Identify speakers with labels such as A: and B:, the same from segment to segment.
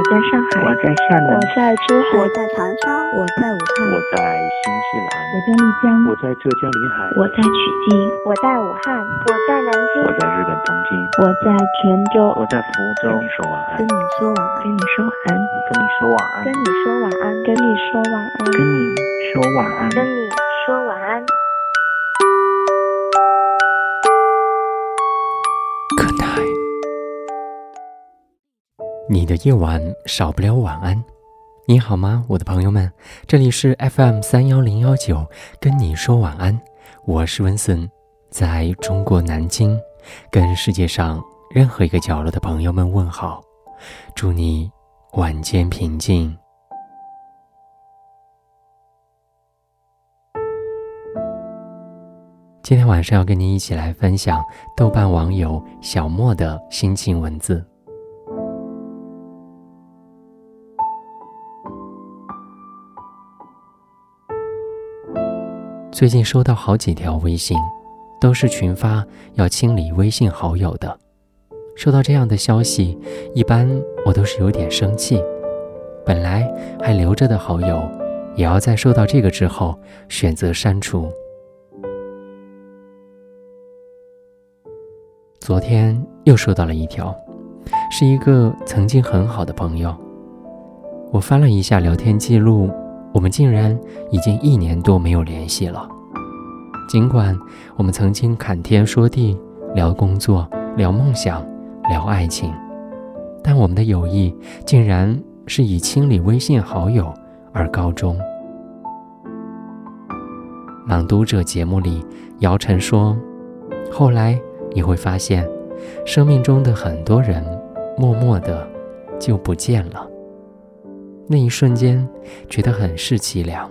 A: 我在上海，
B: 我在厦门，
C: 我在珠海，
D: 我在长沙，
C: 我在武汉，
B: 我在新西兰，
E: 我在丽江，
B: 我在浙江临海，
A: 我在曲靖，
F: 我在武汉，
D: 我在南京，
B: 我在日本东京，
C: 我在泉州，
B: 我在福州。跟你说晚安，
C: 跟你说晚安，
A: 跟你说晚安，
B: 跟你说晚安，
F: 跟你说晚安，
C: 跟你说晚安，
B: 跟你说晚安，
F: 跟你
G: 你的夜晚少不了晚安。你好吗，我的朋友们？这里是 FM 三幺零幺九，跟你说晚安。我是温森，在中国南京，跟世界上任何一个角落的朋友们问好，祝你晚间平静。今天晚上要跟您一起来分享豆瓣网友小莫的心情文字。最近收到好几条微信，都是群发要清理微信好友的。收到这样的消息，一般我都是有点生气。本来还留着的好友，也要在收到这个之后选择删除。昨天又收到了一条，是一个曾经很好的朋友。我翻了一下聊天记录，我们竟然已经一年多没有联系了。尽管我们曾经侃天说地，聊工作，聊梦想，聊爱情，但我们的友谊竟然是以清理微信好友而告终。朗读者节目里，姚晨说：“后来。”你会发现，生命中的很多人，默默的就不见了。那一瞬间，觉得很是凄凉。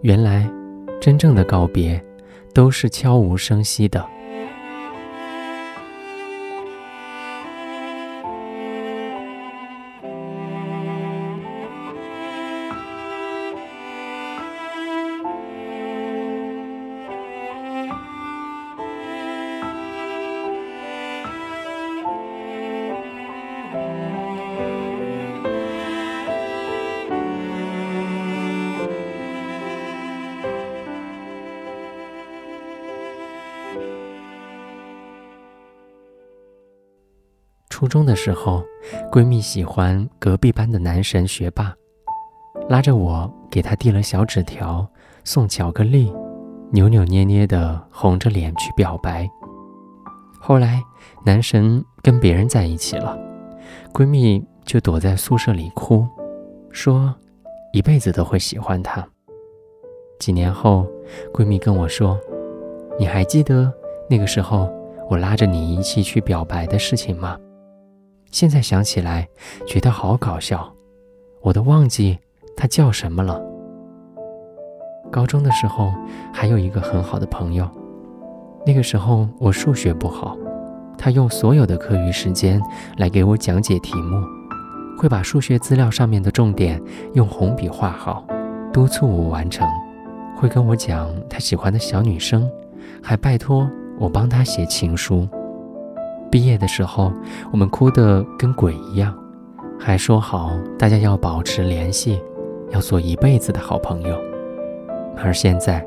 G: 原来，真正的告别，都是悄无声息的。中的时候，闺蜜喜欢隔壁班的男神学霸，拉着我给他递了小纸条，送巧克力，扭扭捏捏的红着脸去表白。后来，男神跟别人在一起了，闺蜜就躲在宿舍里哭，说一辈子都会喜欢他。几年后，闺蜜跟我说：“你还记得那个时候我拉着你一起去表白的事情吗？”现在想起来，觉得好搞笑，我都忘记他叫什么了。高中的时候，还有一个很好的朋友，那个时候我数学不好，他用所有的课余时间来给我讲解题目，会把数学资料上面的重点用红笔画好，督促我完成，会跟我讲他喜欢的小女生，还拜托我帮他写情书。毕业的时候，我们哭得跟鬼一样，还说好大家要保持联系，要做一辈子的好朋友。而现在，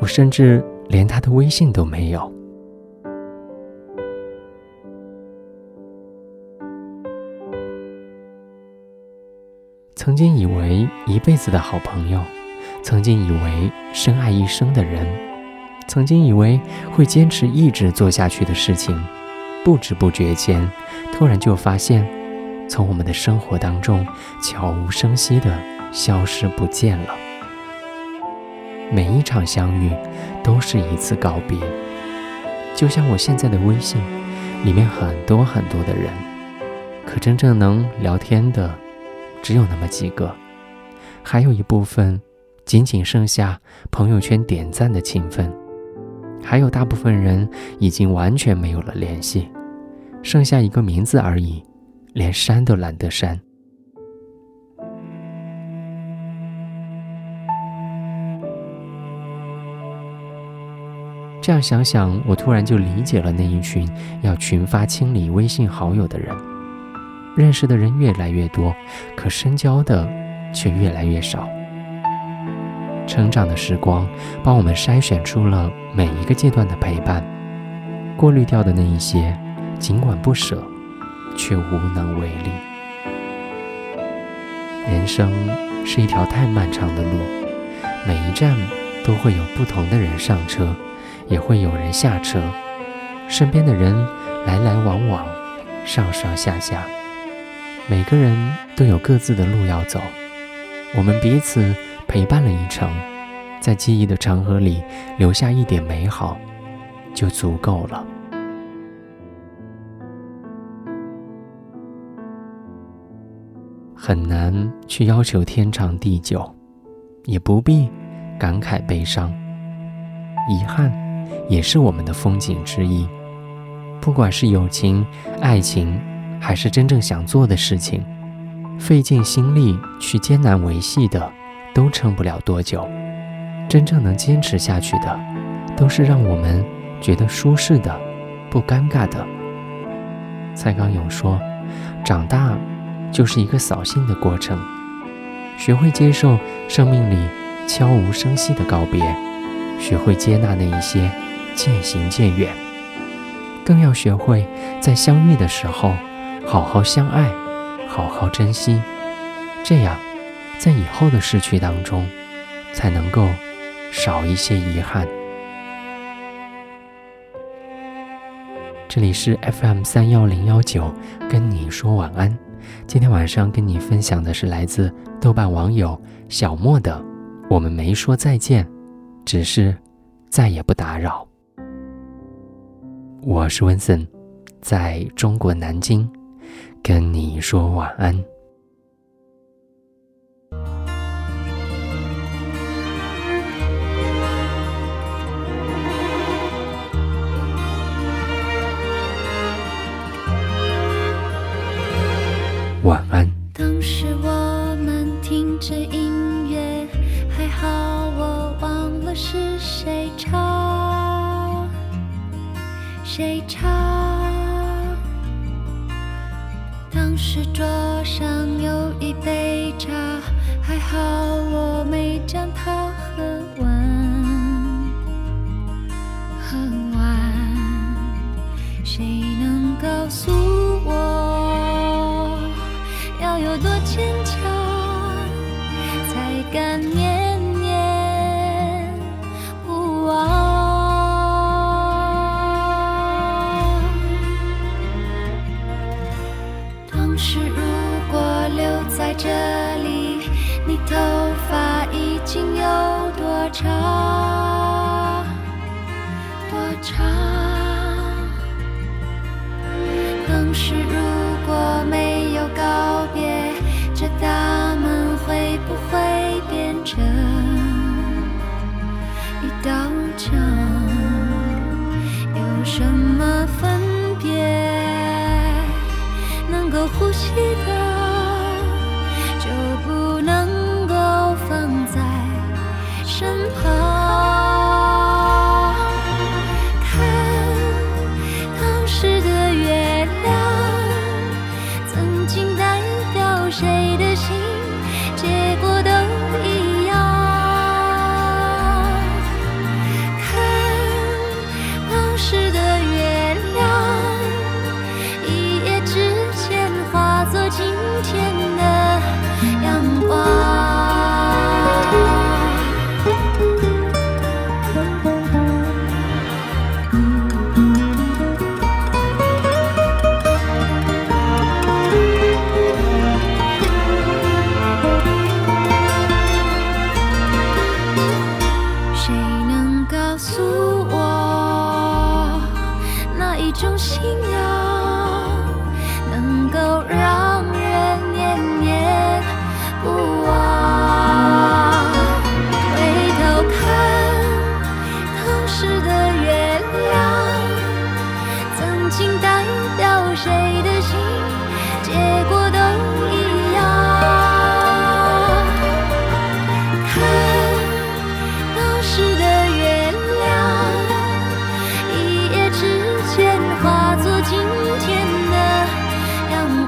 G: 我甚至连他的微信都没有。曾经以为一辈子的好朋友，曾经以为深爱一生的人，曾经以为会坚持一直做下去的事情。不知不觉间，突然就发现，从我们的生活当中悄无声息地消失不见了。每一场相遇，都是一次告别。就像我现在的微信，里面很多很多的人，可真正能聊天的，只有那么几个，还有一部分，仅仅剩下朋友圈点赞的情分。还有大部分人已经完全没有了联系，剩下一个名字而已，连删都懒得删。这样想想，我突然就理解了那一群要群发清理微信好友的人。认识的人越来越多，可深交的却越来越少。成长的时光帮我们筛选出了每一个阶段的陪伴，过滤掉的那一些，尽管不舍，却无能为力。人生是一条太漫长的路，每一站都会有不同的人上车，也会有人下车。身边的人来来往往，上上下下，每个人都有各自的路要走。我们彼此陪伴了一程，在记忆的长河里留下一点美好，就足够了。很难去要求天长地久，也不必感慨悲伤。遗憾也是我们的风景之一。不管是友情、爱情，还是真正想做的事情，费尽心力去艰难维系的，都撑不了多久。真正能坚持下去的，都是让我们觉得舒适的、不尴尬的。蔡康永说：“长大。”就是一个扫兴的过程，学会接受生命里悄无声息的告别，学会接纳那一些渐行渐远，更要学会在相遇的时候好好相爱，好好珍惜，这样在以后的逝去当中才能够少一些遗憾。这里是 FM 三幺零幺九，跟你说晚安。今天晚上跟你分享的是来自豆瓣网友小莫的《我们没说再见，只是再也不打扰》。我是温森，在中国南京，跟你说晚安。晚安。
A: 当时我们听着音乐，还好我忘了是谁唱，谁唱。当时桌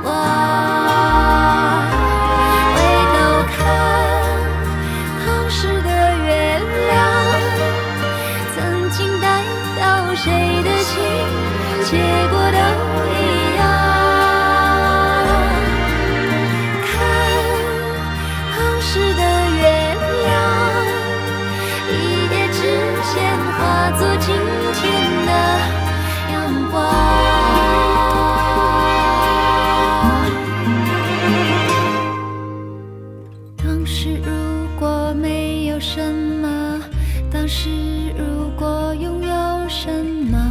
A: somewhere 如果拥有什么